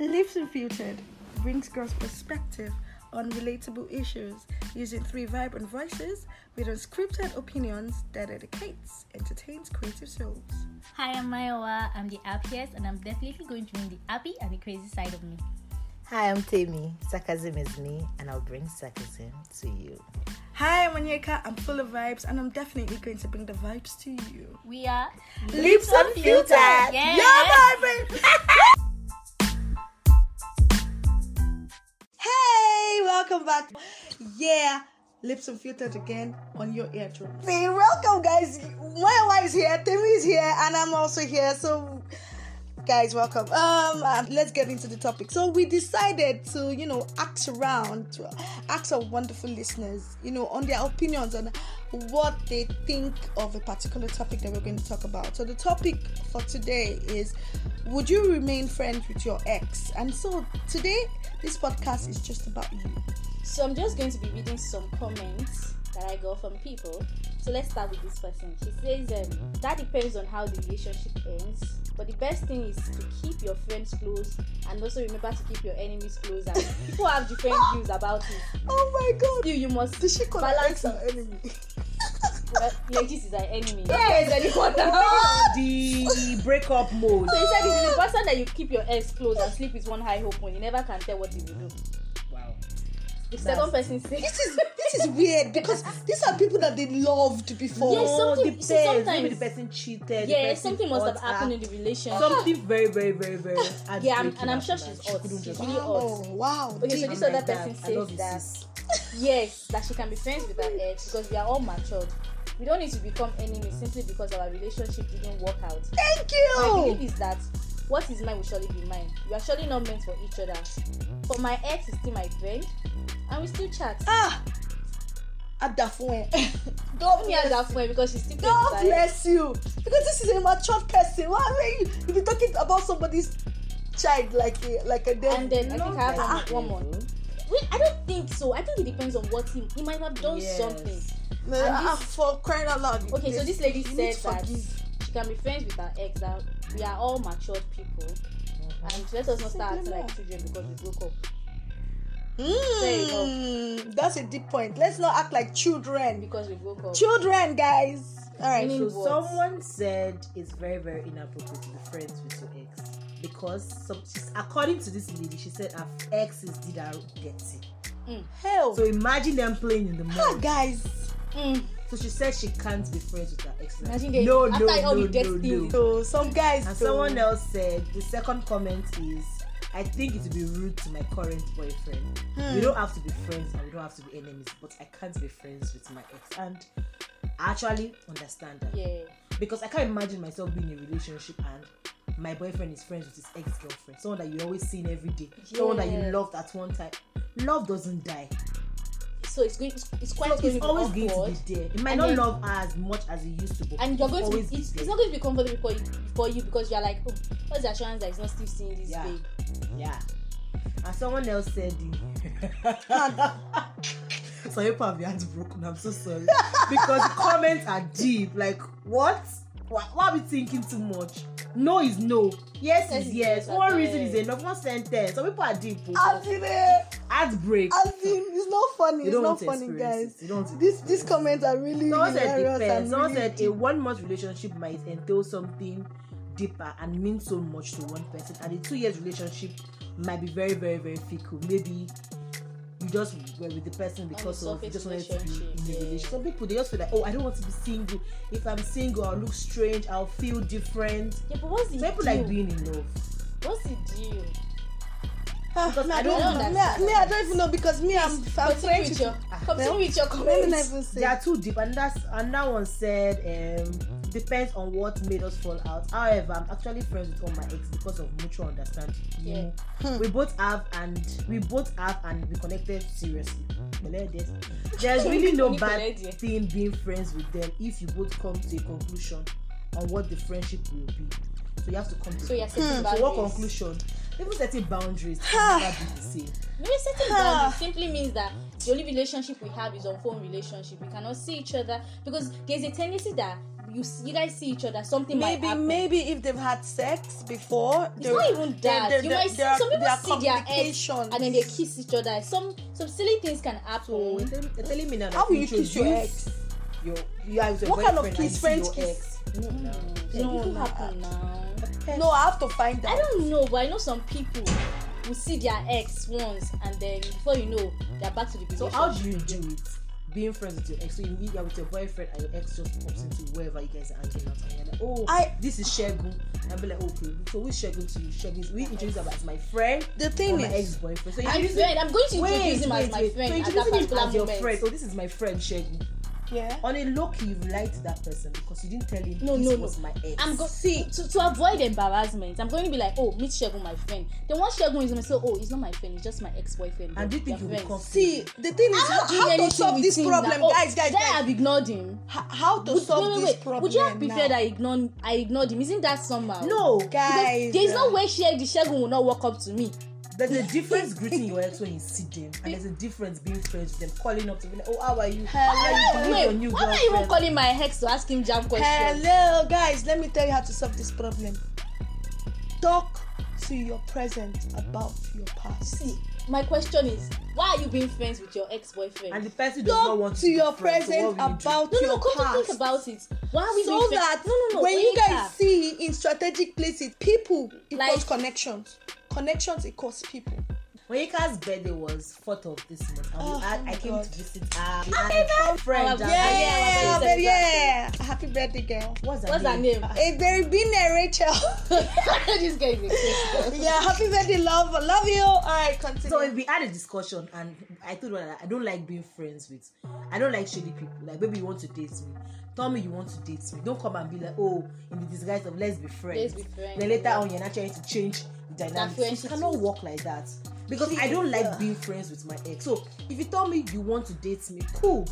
Lips Unfiltered brings girls' perspective on relatable issues using three vibrant voices with unscripted opinions that educates, entertains creative souls. Hi, I'm Mayowa. I'm the happiest, and I'm definitely going to bring the happy and the crazy side of me. Hi, I'm Tammy. Sarcasm is me, and I'll bring sarcasm to you. Hi, I'm Onyeka. I'm full of vibes, and I'm definitely going to bring the vibes to you. We are Lips Unfiltered. Yeah. Yeah, back. Yeah, Lips Unfiltered again on your eardrum. Hey, welcome, guys. Mayowa is here, Temi is here, and I'm also here. So, guys, welcome. Um, uh, let's get into the topic. So, we decided to, you know, ask around, to ask our wonderful listeners, you know, on their opinions on what they think of a particular topic that we're going to talk about. So, the topic for today is Would you remain friends with your ex? And so, today, this podcast is just about you. So I'm just going to be reading some comments that I got from people. So let's start with this person. She says um, that depends on how the relationship ends. But the best thing is to keep your friends close and also remember to keep your enemies close. And people have different views about it. Oh my god! You, you must Did she call her balance ex enemy? Well, Legis is our enemy. Yes, anyone The breakup mode. So he said it's the person that you keep your ex close and sleep with one high hope when you never can tell what he will do. Wow. The second person says This is this is weird because these are people that they loved before. Yes, something- depends. see, sometimes- Maybe the person cheated. Yeah, person something must have hurt her. happened in the relationship. Something very, very, very, very. Yeah, I'm- and I'm sure she's and hot. couldn't She's just- really Wow, wow. Okay, so this I'm other like person I says that sis. yes, that she can be friends with her ex because we are all matured. We don't need to become enemies simply because our relationship didn't work out. Thank you. My belief is that what is mine will surely be mine. We are surely not meant for each other. But my ex is still my friend, and we still chat. Ah, Adafwe. God Me her friend because she's still God friends with her ex. bless you. Because this is a mature person. Why are you? You be talking about somebody's child like a like a devil. And then I think I have ah, one, more. Wait, I don't think so. I think it depends on what he he might have done Yes. something. no, and ah, this- for crying out loud. Okay, so this lady said that she can be friends with her ex. That we are all matured people, and let us not start acting like children because we broke up. Mm, that's a deep point. Let's not act like children. Because we broke up. Children, guys. All right. Meaning- So someone said it's very, very inappropriate to be friends with your ex because some, according to this lady, she said her exes did her dirty. Hell. So imagine them playing in the ah, guys. Mm. So she said she can't be friends with her ex. Imagine they- no, after no, all no, the dirty no, no. So some guys. And don't- someone else said the second comment is, I think it would be rude to my current boyfriend. Hmm. We don't have to be friends and we don't have to be enemies, but I can't be friends with my ex. And I actually understand that Yeah. because I can't imagine myself being in a relationship and my boyfriend is friends with his ex-girlfriend, someone that you always seen every day, someone that you loved at one time. Love doesn't die. So it's going. It's, it's quite So going it's always awkward. going to be there. It might And not then- love as much as it used to, but and you're going to be, it's, it's not going to be comfortable for you, for you because you're like, oh, what's the assurance that he's not still seeing this Yeah. babe? Yeah. And someone else said the Some people have their hearts broken. I'm so sorry. because the comments are deep. Like, what? Why, why are we thinking too much? No is no. Yes is yes. One I reason is enough. One sentence. Some people are deep. In, eh, Heartbreak. as in, it's not funny. It's not funny, guys. it. You don't want to This these comments are really Someone said depends. Someone really said a one month relationship might entail something deeper and mean so much to one person, and a two years relationship might be very, very, very fickle. Maybe you just were with the person because of you just wanted to be in a relationship. Some people they just feel like, oh, I don't want to be single. If I'm single, I'll look strange. I'll feel different. Yeah, but what's the Some people deal? like being in love. What's the deal? Ah, because me, I I don't, don't even, me, understand. I- me, I don't even know because me, I'm, I'm Continue friends with with your, continue with your Let me not comments. even. They are too deep, and that's and that one said um depends on what made us fall out. However, I'm actually friends with all my ex because of mutual understanding. Yeah. know, we both have and we both have and we connected seriously. Bele. There's really no bad thing being friends with them if you both come to a conclusion on what the friendship will be. So you have to come to. So you're setting so what boundaries. conclusion? Even setting boundaries can never be the same. Maybe setting boundaries simply means that the only relationship we have is on phone relationship. We cannot see each other because there's a tendency that you s- you guys see each other, something maybe happen. maybe if they've had sex before It's not even there- that. there- you there- might see there some people there are see their ex and then they kiss each other. Some some silly things can happen. So you're telling, you're telling me now How will you kiss your ex? Your, you are with your What kind of boyfriend kiss? and you see Friends your kiss? ex. No, no. Mm, No, people nah. happen now. no i have to find out. I don't know, but I know some people will see their ex once and then before you know they're back to the So how do you do it? Being friends with your ex. So you meet with your boyfriend and your ex just pops into wherever you guys are hanging out and you're like, oh, I- this is Shegun. I'll be like, okay, so who's Shegun to you? Shegun is we introduce her as my friend the thing my is ex-boyfriend. So my friend, I'm going to introduce Wait, him wait, as my wait. friend So introducing him as your moment. friend. Oh, this is my friend Shegun. Yeah On a low key, you've lied to that person because you didn't tell him No, this no, no. was my ex. I'm go- see to, to avoid embarrassment. I'm going to be like, oh, meet Shegun, my friend. Then once Shegun is going to say, oh, he's not my friend, he's just my ex-boyfriend. And do you think be friends. comfortable? see the thing is how, how to solve this problem that, oh, guys guys guys ignored him? H- how to Would, solve wait, wait, this problem Would you have preferred now? I ignored I ignored him? Isn't that somehow? No, guys There's no way she the Shegun will not walk up to me. There's a difference greeting your ex when you see them, and there's a difference being friends with them, calling up to be like, "Oh, how are you? How are you? Hello. Who's your new why am I even calling my ex to ask him jam questions? hello guys let me tell you how to solve this problem talk to your present about your past See, my question is, why are you being friends with your ex-boyfriend? And the person does not want to be your so present you do? about no, no, your come to past think about it. Why are we so being friends? that no, no, no. when you guys ah. see in strategic places people equals Like- connections connections it costs people Onyeka's birthday was 4th of this month, Oh, we had, I came God. to visit her. and her friend. Our and- birthday. yeah, yeah, yeah happy birthday girl What's her What's her name? name? a very been Rachel this guy is a crazy girl. yeah happy birthday love I love you all right continue So we had a discussion, and I told her I don't like being friends with. I don't like shady people. Like, baby, you want to date me. Tell me you want to date me. Don't come and be like, oh, in the disguise of let's be friends. Let's be friends, Then later yeah. on, you're not trying to change dynamics. friendship It cannot work like that. Because I don't like being friends with my ex. So if you tell me you want to date me, cool.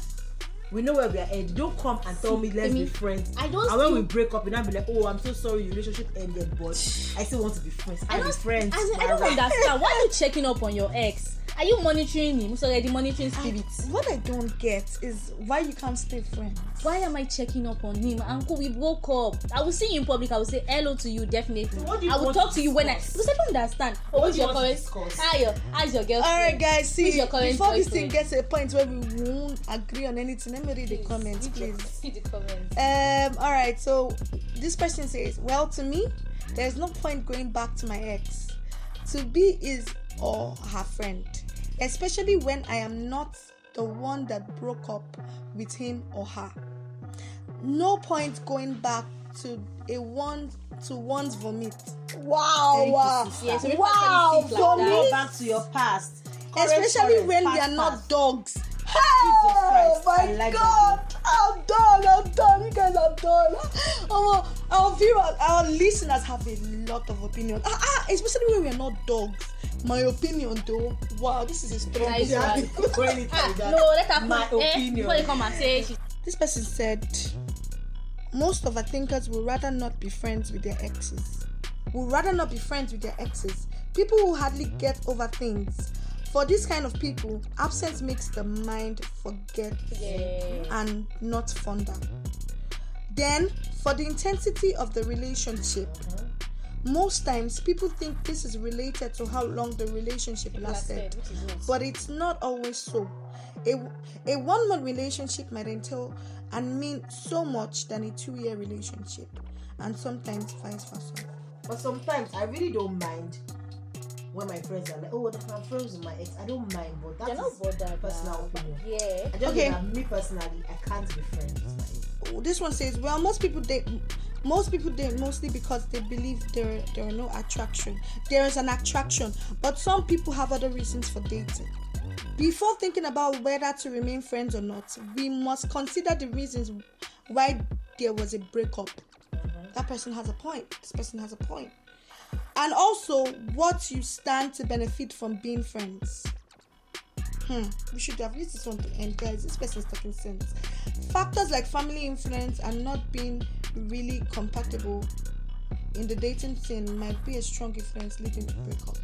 We know where we are headed. Don't come and tell me let's Amy, be friends. I don't And when we break up, and I'll be like, oh, I'm so sorry, your relationship ended, but I still want to be friends. I I'm don't, friends. as in, I don't understand. Why are you checking up on your ex? Are you monitoring him? Who's already monitoring spirits? what I don't get is why you can't stay friends Why am I checking up on him? Uncle, we broke up. I will see you in public. I will say hello to you, definitely. So you I will talk to to you when I. Because I don't understand. Oh, What who's you your current? Hi, your, how's your girlfriend? all right guys see before this thing gets to a point where we won't agree on anything let me read the comments read your- please read the comments. Um, all right, so this person says, Well, to me, there's no point going back to my ex. To be is or her friend, especially when I am not the one that broke up with him or her. No point going back to a one to one's vomit. Wow, Thank you, wow, sister. Yeah, so people wow, actually think like vomit, that. Go back to your past. Current, especially current, when we are not past. dogs. Christ, Oh I my like god, I'm done, I'm done, you guys are done. Our, our viewers, our listeners have a lot of opinions, ah, ah, especially when we are not dogs. My opinion, though, wow, this is a strong Nice You have one. to go in it Ah, that. no, let her My come. Eh, opinion. before they come and say she This person said, most of our thinkers would rather not be friends with their exes. Would rather not be friends with their exes. People who hardly get over things. For this kind of people, absence makes the mind forget Yeah. and not fonder. Then, for the intensity of the relationship, most times people think this is related to how long the relationship lasted, lasted, which is not. but it's not always so. A, a one month relationship might entail and mean so much than a two year relationship, and sometimes vice versa. But sometimes I really don't mind when my friends are like, oh, I'm friends with my ex. I don't mind, but They're not is bothered. personal now. opinion. Yeah. I just Okay. okay. that me personally, I can't be friends with my ex. Oh, This one says, well, most people date. Most people date mostly because they believe there there are no attraction. There is an attraction, but some people have other reasons for dating. Before thinking about whether to remain friends or not, we must consider the reasons why there was a breakup. Mm-hmm. That person has a point. This person has a point. And also, what you stand to benefit from being friends. Hmm, we should have used this one to end, guys. This person's talking sense. Factors like family influence and not being really compatible in the dating scene might be a strong influence leading to breakup.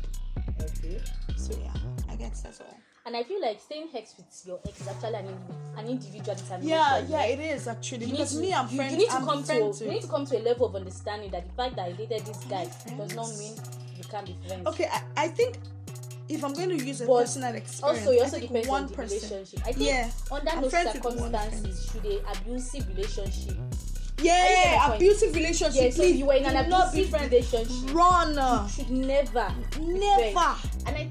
Okay. So yeah, I guess that's all. And I feel like staying hex with your ex is actually an, an individual determination. Yeah, yeah, it is actually You need because to, me, I'm friends. you need to I'm come to you need to come to a level of understanding that the fact that I dated this guy does not mean you can't be friends. Okay, I, I think if I'm going to use a But personal experience, Also, it also depends one on the person. relationship. I think Yeah, under I'm no friends with one circumstances should a abusive relationship. Yeah, getting my point? abusive relationship. Yeah, so you were in an abusive relationship, Run, You should never, never. And I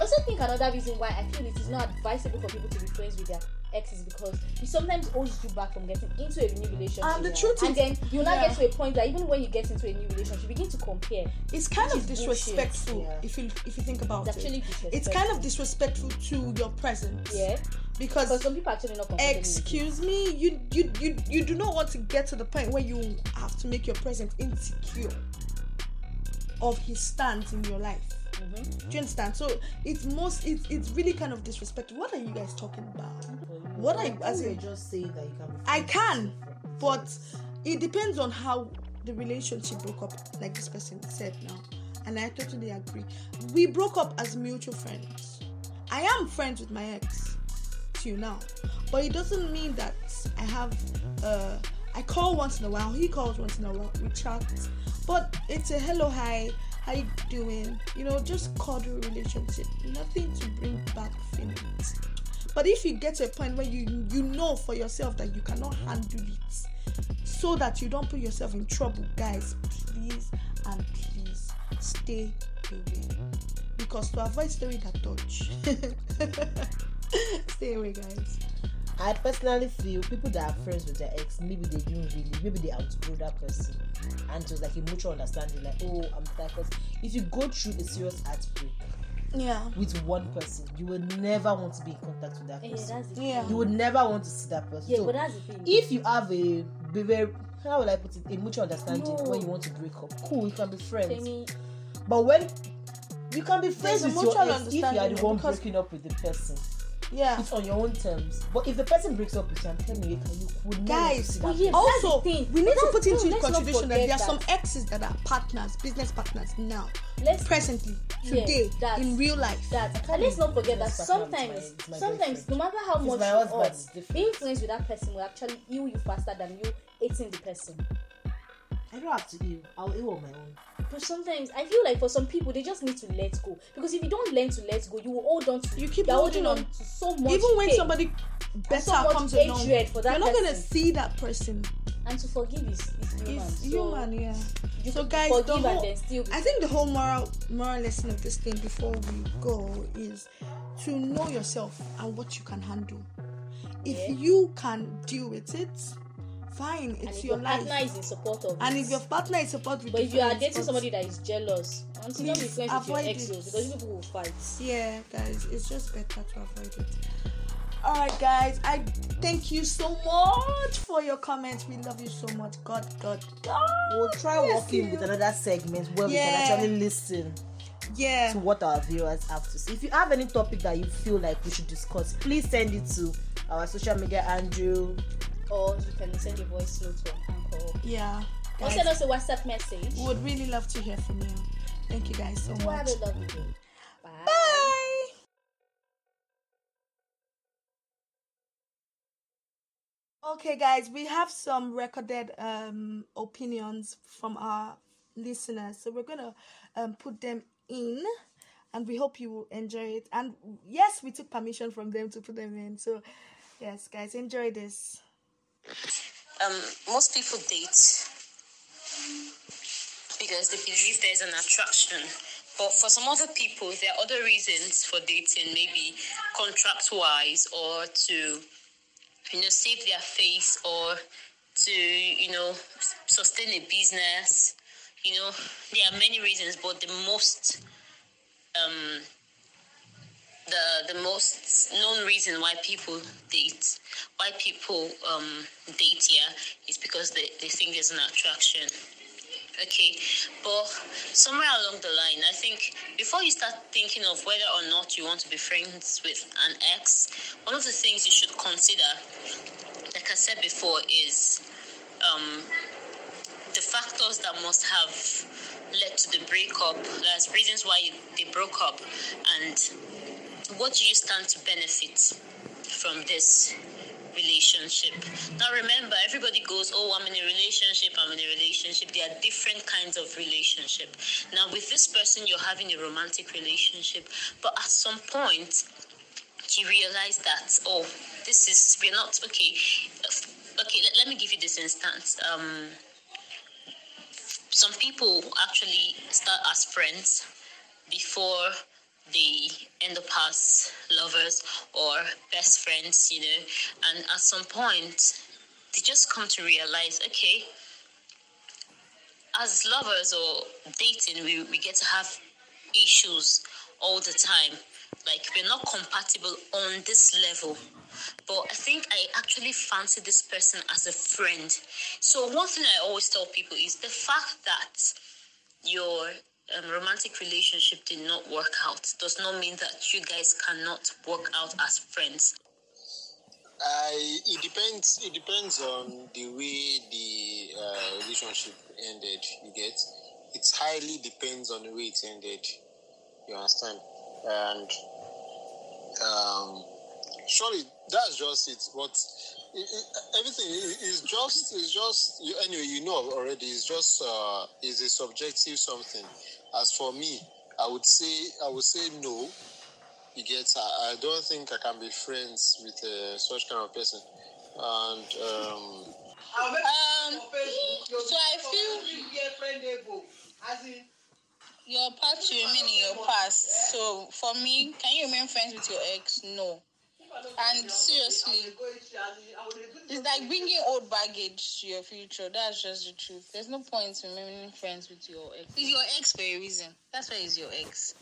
also think another reason why I feel it is not advisable for people to be friends with their exes because it sometimes holds you back from getting into a new relationship. And the truth and is- then you now yeah. get to a point that even when you get into a new relationship, you begin to compare. It's kind of disrespectful Yeah. if you if you think about It's it. It's kind of disrespectful to your presence. yeah, Because because some people actually not excuse me, you you you you do not want to get to the point where you have to make your presence insecure of his stance in your life. Mm-hmm. Do you understand? So it's most it's it's really kind of disrespectful. What are you guys talking about? What I as you in, just saying that you can be I can, with your friends. but it depends on how the relationship broke up, like this person said now. And I totally agree. We broke up as mutual friends. I am friends with my ex till now, but it doesn't mean that I have. Uh, I call once in a while. He calls once in a while. We chat, but it's a hello, hi, how you doing? You know, just cordial relationship. Nothing to bring back feelings. But if you get to a point where you you know for yourself that you cannot handle it, so that you don't put yourself in trouble, guys, please and please stay away. Because to avoid story that touch, stay away, guys. I personally feel people that are friends with their ex, maybe they didn't really, maybe they outgrew that person, and it was like a mutual understanding, like, oh, I'm that person. If you go through a serious heartbreak Yeah. with one person, you will never want to be in contact with that person. that's Yeah. You would never want to see that person. Yeah, so but that's the thing. if you have a be very how will I put it a mutual understanding No. when you want to break up, cool, you can be friends. Femi, But when you can be friends There's with your ex if you are the understanding one breaking up with the person. Yeah. It's on your own terms. But if the person breaks up with you, I'm telling you, you can you would never Guys, see oh yeah, Also, the we need to put into no, let's consideration that there are some exes that are partners, business partners now, Let's presently, Yeah, today, that's- in real life. that and let's not forget that Business partner with sometimes my- my sometimes no matter how If much you husband hurt, is different. being friends with that person will actually heal you faster than you hating the person I don't have to heal. I'll heal on my own. but sometimes i feel like for some people they just need to let go because if you don't learn to let go you will hold on to You keep holding holding on on. to so much Even when somebody better so comes along, you're not gonna see that person. and to forgive is, is human It's so human, yeah. you So guys, the whole, I think the whole moral moral lesson of this thing before we go is to know yourself and what you can handle. If Yeah. you can deal with it, fine, and it's if your your life. partner is in support of And it, if your partner is supportive but if you are dating spots- somebody that is jealous until don't be friends with your avoid ex oh, because you people will fight yeah guys it's just better to avoid it all right guys i thank you so much for your comments we love you so much god god god We'll try Yes, working you. with another segment where we can actually listen yeah to what our viewers have to say. If you have any topic that you feel like we should discuss, please send it to our social media Andrew. Or you can send your voice note to Anchor. yeah Or send us a WhatsApp message. we would really love to hear from you thank you guys so Well, much have a lovely day. Bye. bye Okay, guys, we have some recorded um, opinions from our listeners, so we're gonna um, put them in, and we hope you will enjoy it. And yes, we took permission from them to put them in. So, yes, guys, enjoy this. Um, most people date because they believe there's an attraction. But for some other people, there are other reasons for dating, maybe contract wise or to, you know, save their face or to, you know, sustain a business. You know, there are many reasons, but the most um, the the most known reason why people date why people um date is because they, they think there's an attraction okay but somewhere along the line i think before you start thinking of whether or not you want to be friends with an ex one of the things you should consider like i said before is um the factors that must have led to the breakup. There's reasons why they broke up, and what do you stand to benefit from this relationship? Now, remember, everybody goes, Oh, I'm in a relationship, I'm in a relationship. There are different kinds of relationship. Now, with this person, you're having a romantic relationship, but at some point, you realize that, oh, this is, we're not, okay, okay, let, let me give you this instance. Um, some people actually start as friends before they end up as lovers or best friends, you know, and at some point they just come to realize, okay, as lovers or dating, we, we get to have issues all the time. Like we're not compatible on this level. But I think I actually fancy this person as a friend. So one thing I always tell people is the fact that your um, romantic relationship did not work out does not mean that you guys cannot work out as friends. I it depends. It depends on the way the uh, relationship ended. You get it highly depends on the way it ended. You understand? And um, surely that's just it. But it, it, everything is just is just anyway. You know already. It's just uh, is a subjective something. As for me, I would say I would say no. You get. I, I don't think I can be friends with uh, such kind of person. And um, Um, so I feel your past will remain in your past. So for me, can you remain friends with your ex? No. And seriously, it's like bringing old baggage to your future. That's just the truth. There's no point in remaining friends with your ex. It's your ex for a reason. That's why it's your ex.